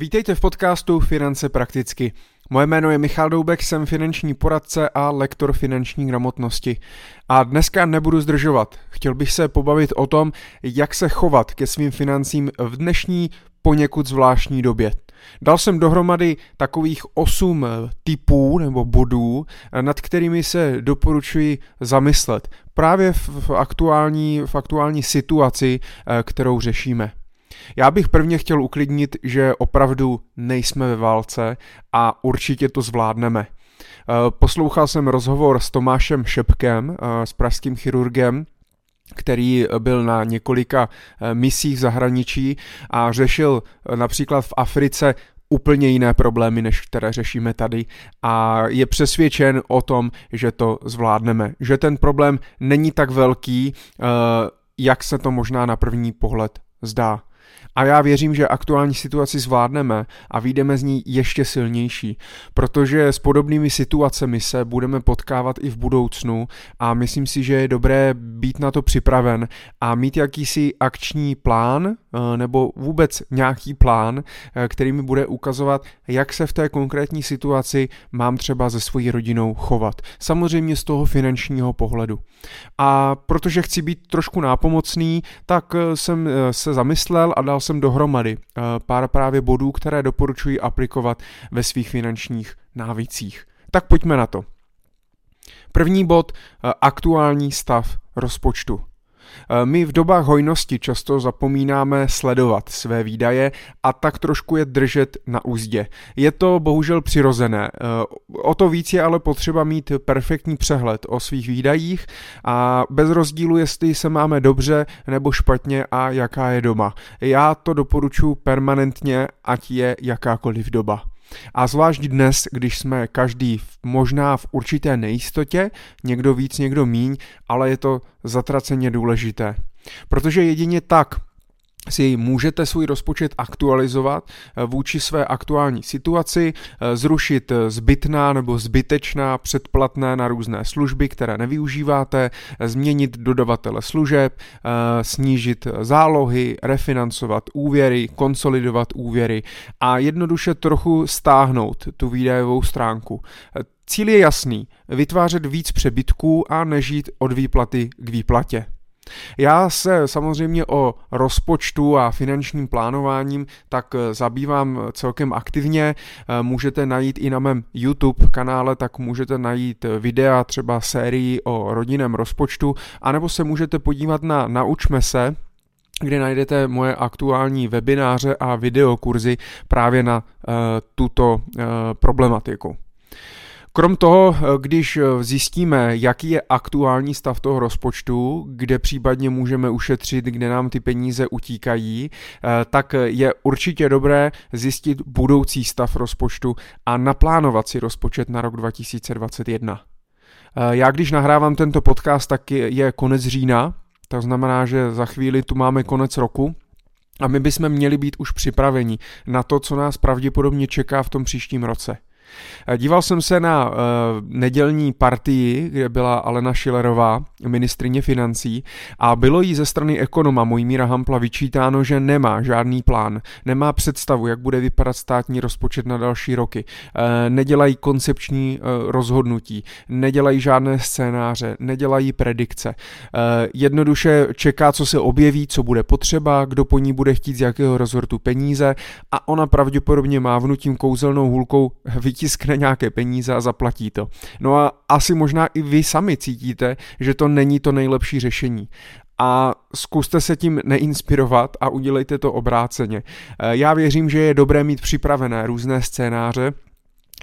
Vítejte v podcastu Finance prakticky. Moje jméno je Michal Doubek, jsem finanční poradce a lektor finanční gramotnosti. A dneska nebudu zdržovat. Chtěl bych se pobavit o tom, jak se chovat ke svým financím v dnešní poněkud zvláštní době. Dal jsem dohromady takových osm typů nebo bodů, nad kterými se doporučuji zamyslet právě v aktuální, v aktuální situaci, eh, kterou řešíme. Já bych prvně chtěl uklidnit, že opravdu nejsme ve válce a určitě to zvládneme. Eh, poslouchal jsem rozhovor s Tomášem Šepkem, eh, s pražským chirurgem, který byl na několika eh, misích v zahraničí a řešil například v Africe úplně jiné problémy, než které řešíme tady a je přesvědčen o tom, že to zvládneme. Že ten problém není tak velký, jak se to možná na první pohled zdá. A já věřím, že aktuální situaci zvládneme a výjdeme z ní ještě silnější, protože s podobnými situacemi se budeme potkávat i v budoucnu a myslím si, že je dobré být na to připraven a mít jakýsi akční plán nebo vůbec nějaký plán, eh, který mi bude ukazovat, jak se v té konkrétní situaci mám třeba se svojí rodinou chovat. Samozřejmě z toho finančního pohledu. A protože chci být trošku nápomocný, tak eh, jsem se zamyslel a dal jsem dohromady eh, pár právě bodů, které doporučuji aplikovat ve svých finančních návících. Tak pojďme na to. První bod, eh, aktuální stav rozpočtu. Eh, my v dobách hojnosti často zapomínáme sledovat své výdaje a tak trošku je držet na úzdě. Je to bohužel přirozené. Eh, o to víc je ale potřeba mít perfektní přehled o svých výdajích a bez rozdílu, jestli se máme dobře nebo špatně a jaká je doma. Já to doporučuji permanentně, ať je jakákoliv doba. A zvlášť dnes, když jsme každý možná v určité nejistotě, někdo víc, někdo míň, ale je to zatraceně důležité. Protože jedině tak si můžete svůj rozpočet aktualizovat eh, vůči své aktuální situaci, eh, zrušit eh, zbytná nebo zbytečná předplatné na různé služby, které nevyužíváte, změnit dodavatele služeb, snížit zálohy, refinancovat úvěry, konsolidovat úvěry a jednoduše trochu stáhnout tu výdajovou stránku. Cíl je jasný, vytvářet víc přebytků a nežít od výplaty k výplatě. Já se samozřejmě o rozpočtu a finančním plánováním tak eh, zabývám celkem aktivně. Eh, můžete najít i na mém YouTube kanále, tak můžete najít videa třeba sérii o rodinném rozpočtu, anebo se můžete podívat na Naučme se, kde najdete moje aktuální webináře a videokurzy právě na tuto problematiku. Krom toho, eh, když eh, zjistíme, jaký je aktuální stav toho rozpočtu, kde případně můžeme ušetřit, kde nám ty peníze utíkají, eh, tak je určitě dobré zjistit budoucí stav rozpočtu a naplánovat si rozpočet na rok 2021. Já když nahrávám tento podcast, tak je konec října, to znamená, že za chvíli tu máme konec roku, a my bychom měli být už připraveni na to, co nás pravděpodobně čeká v tom příštím roce. Eh, díval jsem se na uh, nedělní partii, kde byla Alena Šilerová, ministrině financí, a bylo jí ze strany ekonoma Mojmíra Hampla vyčítáno, že nemá žádný plán, nemá představu, jak bude vypadat státní rozpočet na další roky, uh, nedělají koncepční uh, rozhodnutí, nedělají žádné scénáře, nedělají predikce. Uh, jednoduše čeká, co se objeví, co bude potřeba, kdo po ní bude chtít z jakého rezortu peníze a ona pravděpodobně mávnutím kouzelnou hůlkou vytiskne nějaké peníze a zaplatí to. No a asi možná i vy sami cítíte, že to není to nejlepší řešení a zkuste se tím neinspirovat a udělejte to obráceně. Eh, já věřím, že je dobré mít připravené různé scénáře,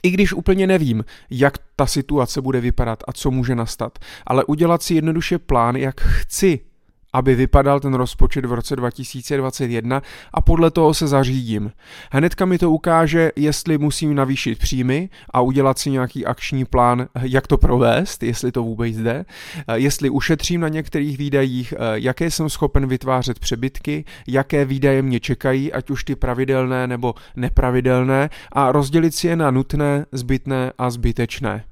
i když úplně nevím, jak ta situace bude vypadat a co může nastat, ale udělat si jednoduše plán, jak chci aby vypadal ten rozpočet v roce 2021 a podle toho se zařídím. Hnedka mi to ukáže, jestli musím navýšit příjmy a udělat si nějaký akční plán, jak to provést, jestli to vůbec jde, jestli ušetřím na některých výdajích, jaké jsem schopen vytvářet přebytky, jaké výdaje mě čekají, ať už ty pravidelné nebo nepravidelné a rozdělit si je na nutné, zbytné a zbytečné.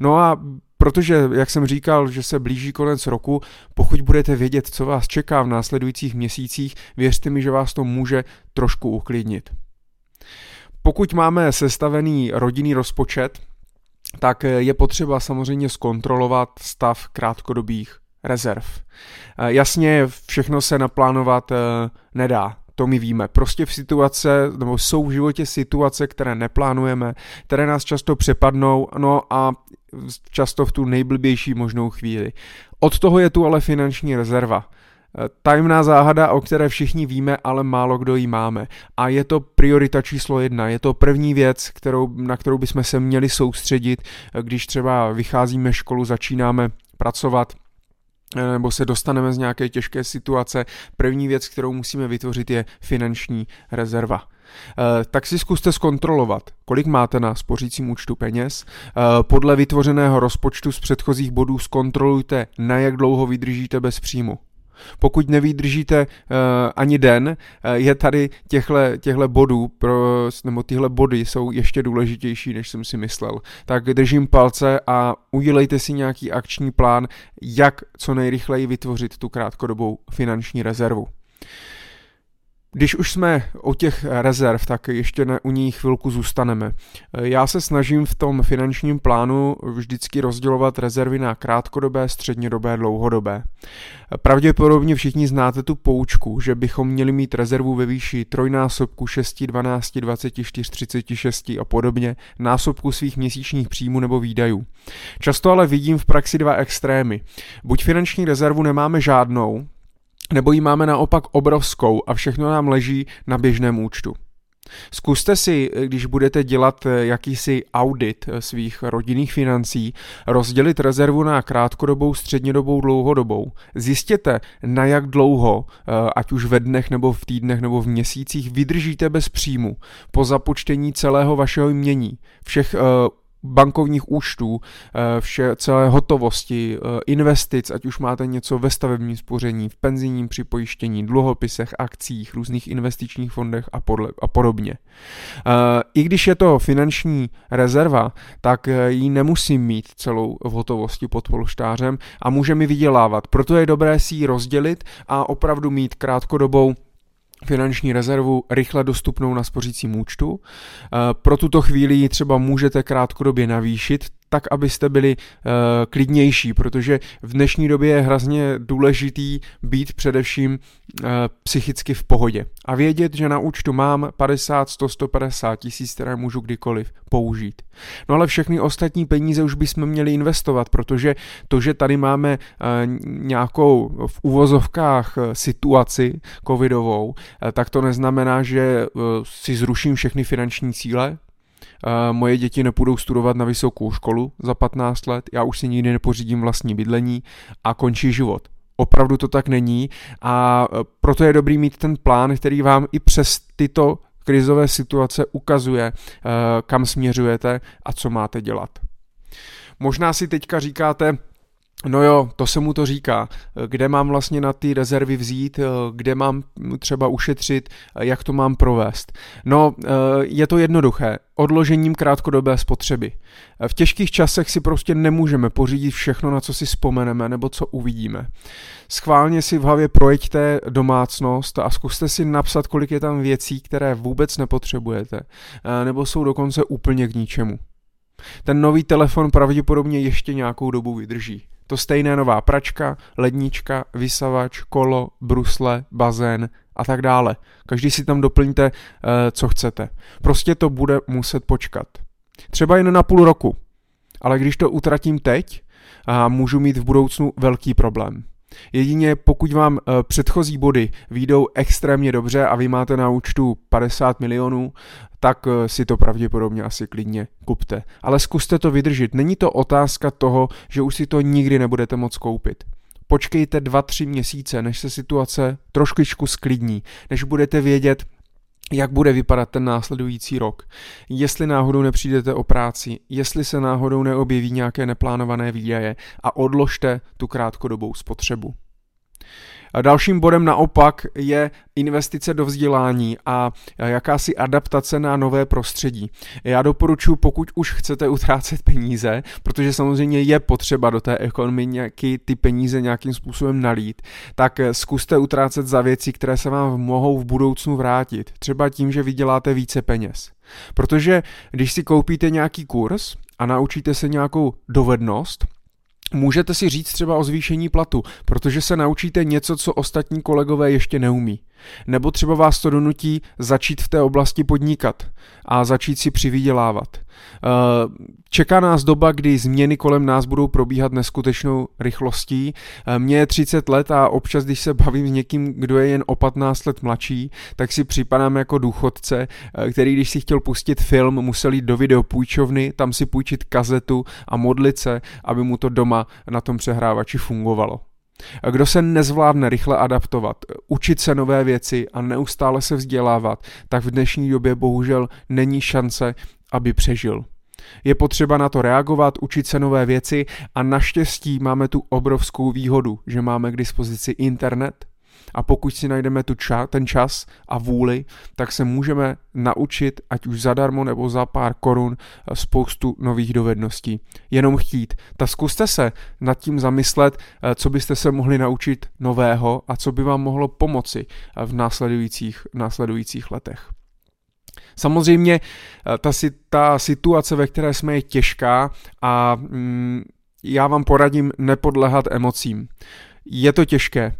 No a Protože, jak jsem říkal, že se blíží konec roku, pokud budete vědět, co vás čeká v následujících měsících, věřte mi, že vás to může trošku uklidnit. pokud máme sestavený rodinný rozpočet, tak je potřeba samozřejmě zkontrolovat stav krátkodobých rezerv. Eh, jasně, všechno se naplánovat eh, nedá, to my víme. Prostě v situace, nebo jsou v životě situace, které neplánujeme, které nás často přepadnou, no a často v tu nejblbější možnou chvíli. Od toho je tu ale finanční rezerva. Eh, tajemná záhada, o které všichni víme, ale málo kdo ji máme. A je to priorita číslo jedna. Je to první věc, kterou, na kterou bychom se měli soustředit, když třeba vycházíme školu, začínáme pracovat Eh, nebo se dostaneme z nějaké těžké situace, první věc, kterou musíme vytvořit, je finanční rezerva. Eh, tak si zkuste zkontrolovat, kolik máte na spořícím účtu peněz. Eh, podle vytvořeného rozpočtu z předchozích bodů zkontrolujte, na jak dlouho vydržíte bez příjmu. Pokud nevydržíte uh, ani den, uh, je tady těchto bodů, pro, nebo tyhle body jsou ještě důležitější, než jsem si myslel. Tak držím palce a udělejte si nějaký akční plán, jak co nejrychleji vytvořit tu krátkodobou finanční rezervu. Když už jsme o těch rezerv, tak ještě ne, u ní chvilku zůstaneme. Já se snažím v tom finančním plánu vždycky rozdělovat rezervy na krátkodobé, střednědobé, dlouhodobé. Pravděpodobně všichni znáte tu poučku, že bychom měli mít rezervu ve výši trojnásobku 6, 12, 24, 36 a podobně násobku svých měsíčních příjmů nebo výdajů. Často ale vidím v praxi dva extrémy. Buď finanční rezervu nemáme žádnou, nebo ji máme naopak obrovskou a všechno nám leží na běžném účtu. Zkuste si, když budete dělat eh, jakýsi audit eh, svých rodinných financí, rozdělit rezervu na krátkodobou, střednědobou, dlouhodobou. Zjistěte, na jak dlouho, eh, ať už ve dnech nebo v týdnech nebo v měsících, vydržíte bez příjmu po započtení celého vašeho jmění, všech bankovních účtů, eh, vše, celé hotovosti, eh, investic, ať už máte něco ve stavebním spoření, v penzijním připojištění, dluhopisech, akcích, různých investičních fondech a, podle, a podobně. Eh, I když je to finanční rezerva, tak ji nemusím mít celou v hotovosti pod polštářem a může mi vydělávat. Proto je dobré si ji rozdělit a opravdu mít krátkodobou finanční rezervu rychle dostupnou na spořícím účtu. Eh, pro tuto chvíli ji třeba můžete krátkodobě navýšit, tak abyste byli uh, klidnější, protože v dnešní době je hrozně důležitý být především uh, psychicky v pohodě a vědět, že na účtu mám 50, 100, 150 tisíc, které můžu kdykoliv použít. No ale všechny ostatní peníze už bychom měli investovat, protože to, že tady máme uh, nějakou v uvozovkách situaci covidovou, tak to neznamená, že si zruším všechny finanční cíle, moje děti nepůjdou studovat na vysokou školu za 15 let, já už si nikdy nepořídím vlastní bydlení a končí život. Opravdu to tak není a e, proto je dobrý mít ten plán, který vám i přes tyto krizové situace ukazuje, e, kam směřujete a co máte dělat. Možná si teďka říkáte, No jo, to se mu to říká. Kde mám vlastně na ty rezervy vzít, kde mám třeba ušetřit, jak to mám provést. No, je to jednoduché. Odložením krátkodobé spotřeby. V těžkých časech si prostě nemůžeme pořídit všechno, na co si vzpomeneme nebo co uvidíme. Schválně si v hlavě projeďte domácnost a zkuste si napsat, kolik je tam věcí, které vůbec nepotřebujete, nebo jsou dokonce úplně k ničemu. Ten nový telefon pravděpodobně ještě nějakou dobu vydrží. To stejné nová pračka, lednička, vysavač, kolo, brusle, bazén a tak dále. Každý si tam doplňte, eh, co chcete. Prostě to bude muset počkat. Třeba jen na půl roku. Ale když to utratím teď, můžu mít v budoucnu velký problém. Jedině pokud vám eh, předchozí body výjdou extrémně dobře a vy máte na účtu 50 milionů, tak eh, si to pravděpodobně asi klidně kupte. Ale zkuste to vydržet. Není to otázka toho, že už si to nikdy nebudete moc koupit. Počkejte 2-3 měsíce, než se situace trošku sklidní, než budete vědět, jak bude vypadat ten následující rok, jestli náhodou nepřijdete o práci, jestli se náhodou neobjeví nějaké neplánované výdaje a odložte tu krátkodobou spotřebu. Dalším bodem naopak je investice do vzdělání a jakási adaptace na nové prostředí. Já doporučuji, pokud už chcete utrácet peníze, protože samozřejmě je potřeba do té ekonomie nějaký ty peníze nějakým způsobem nalít, tak zkuste utrácet za věci, které se vám mohou v budoucnu vrátit. Třeba tím, že vyděláte více peněz. Protože když si koupíte nějaký kurz a naučíte se nějakou dovednost, Můžete si říct třeba o zvýšení platu, protože se naučíte něco, co ostatní kolegové ještě neumí. Nebo třeba vás to donutí začít v té oblasti podnikat a začít si přivydělávat. Eh, čeká nás doba, kdy změny kolem nás budou probíhat neskutečnou rychlostí. Eh, mně je 30 let a občas, když se bavím s někým, kdo je jen o 15 let mladší, tak si připadám jako důchodce, eh, který když si chtěl pustit film, musel jít do videopůjčovny, tam si půjčit kazetu a modlit se, aby mu to doma na tom přehrávači fungovalo. Kdo se nezvládne rychle adaptovat, učit se nové věci a neustále se vzdělávat, tak v dnešní době bohužel není šance, aby přežil. Je potřeba na to reagovat, učit se nové věci a naštěstí máme tu obrovskou výhodu, že máme k dispozici internet, a pokud si najdeme tu ča- ten čas a vůli, tak se můžeme naučit, ať už zadarmo nebo za pár korun, spoustu nových dovedností. Jenom chtít. Tak zkuste se nad tím zamyslet, co byste se mohli naučit nového a co by vám mohlo pomoci v následujících, následujících letech. Samozřejmě eh, ta, ta situace, ve které jsme, je těžká a mm, já vám poradím nepodlehat emocím. Je to těžké.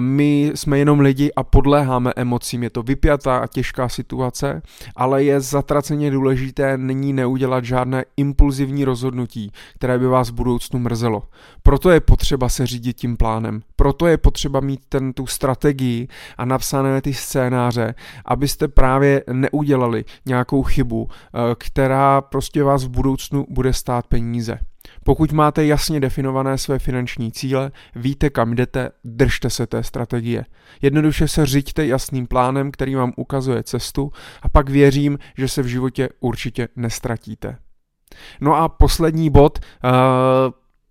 My jsme jenom lidi a podléháme emocím. Je to vypjatá a těžká situace, ale je zatraceně důležité nyní neudělat žádné impulzivní rozhodnutí, které by vás v budoucnu mrzelo. Proto je potřeba se řídit tím plánem. Proto je potřeba mít ten, tu strategii a napsané ty scénáře, abyste právě neudělali nějakou chybu, eh, která prostě vás v budoucnu bude stát peníze. Pokud máte jasně definované své finanční cíle, víte kam jdete, držte se té strategie. Jednoduše se řiďte jasným plánem, který vám ukazuje cestu a pak věřím, že se v životě určitě nestratíte. No a poslední bod, uh,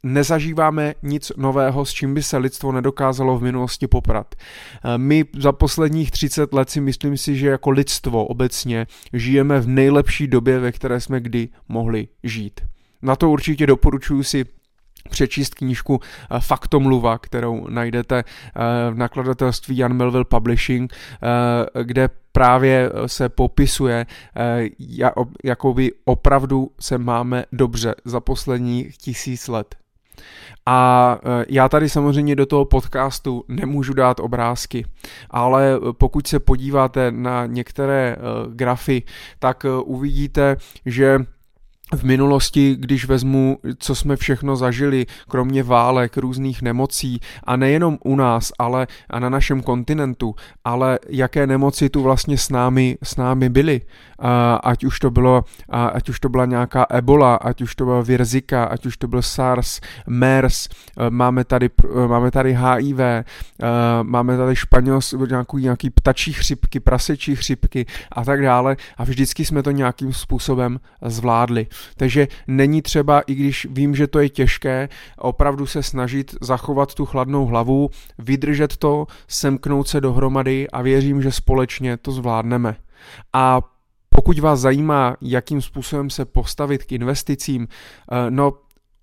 nezažíváme nic nového, s čím by se lidstvo nedokázalo v minulosti poprat. Eh, my za posledních 30 let si myslím si, že jako lidstvo obecně žijeme v nejlepší době, ve které jsme kdy mohli žít. Na to určitě doporučuji si přečíst knížku eh, Faktomluva, kterou najdete eh, v nakladatelství Jan Melville Publishing, eh, kde právě se popisuje, jakou by opravdu se máme dobře za posledních tisíc let. A já tady samozřejmě do toho podcastu nemůžu dát obrázky, ale pokud se podíváte na některé grafy, tak uvidíte, že v minulosti, když vezmu, co jsme všechno zažili, kromě válek, různých nemocí, a nejenom u nás, ale a na našem kontinentu, ale jaké nemoci tu vlastně s námi, s námi byly, ať už to bylo, ať už to byla nějaká ebola, ať už to byla vir Zika, ať už to byl SARS, MERS, máme tady, máme tady HIV, máme tady španělské, nějaký, nějaký ptačí chřipky, prasečí chřipky a tak dále a vždycky jsme to nějakým způsobem zvládli. Takže není třeba, i když vím, že to je těžké, opravdu se snažit zachovat tu chladnou hlavu, vydržet to, semknout se dohromady a věřím, že společně to zvládneme. A pokud vás zajímá, jakým způsobem se postavit k investicím, eh, no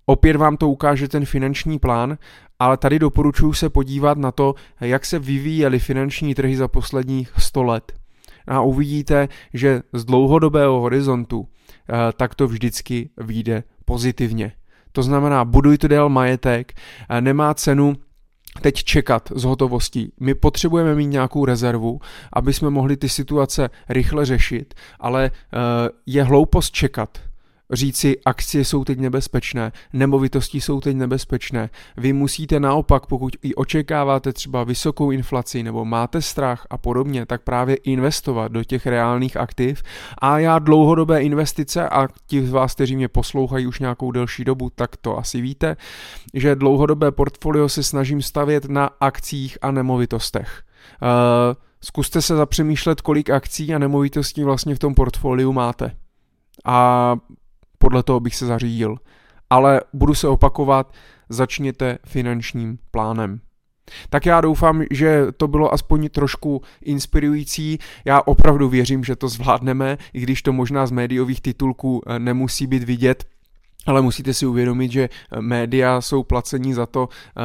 opět vám to ukáže ten finanční plán, ale tady doporučuji se podívat na to, jak se vyvíjely finanční trhy za posledních 100 let. A uvidíte, že z dlouhodobého horizontu tak to vždycky vyjde pozitivně. To znamená, budujte dél majetek, eh, nemá cenu teď čekat z hotovostí. My potřebujeme mít nějakou rezervu, aby jsme mohli ty situace rychle řešit, ale eh, je hloupost čekat říci, akcie jsou teď nebezpečné, nemovitosti jsou teď nebezpečné. Vy musíte naopak, pokud i očekáváte třeba vysokou inflaci nebo máte strach a podobně, tak právě investovat do těch reálných aktiv. A já dlouhodobé investice, a ti z vás, kteří mě poslouchají už nějakou delší dobu, tak to asi víte, že dlouhodobé portfolio se snažím stavět na akcích a nemovitostech. Uh, zkuste se zapřemýšlet, kolik akcí a nemovitostí vlastně v tom portfoliu máte. A podle toho bych se zařídil. Ale budu se opakovat, začněte finančním plánem. Tak já doufám, že to bylo aspoň trošku inspirující. Já opravdu věřím, že to zvládneme, i když to možná z médiových titulků eh, nemusí být vidět. Ale musíte si uvědomit, že eh, média jsou placení za to, eh,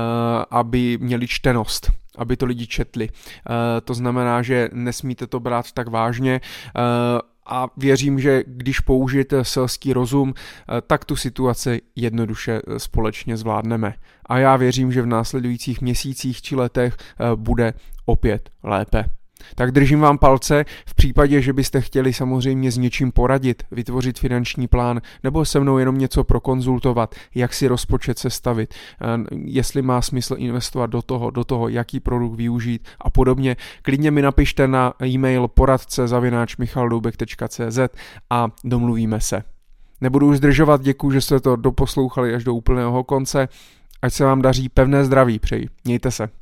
aby měli čtenost, aby to lidi četli. To znamená, že nesmíte to brát tak vážně a věřím, že když použijete selský rozum, eh, tak tu situaci jednoduše eh, společně zvládneme. A já věřím, že v následujících měsících či letech eh, bude opět lépe. Tak držím vám palce v případě, že byste chtěli samozřejmě s něčím poradit, vytvořit finanční plán nebo se mnou jenom něco prokonzultovat, jak si rozpočet sestavit, eh, jestli má smysl investovat do toho, do toho, jaký produkt využít a podobně. Klidně mi napište na e-mail poradce a domluvíme se. Nebudu už zdržovat, děkuji, že jste to doposlouchali až do úplného konce. Ať se vám daří pevné zdraví, přeji. Mějte se.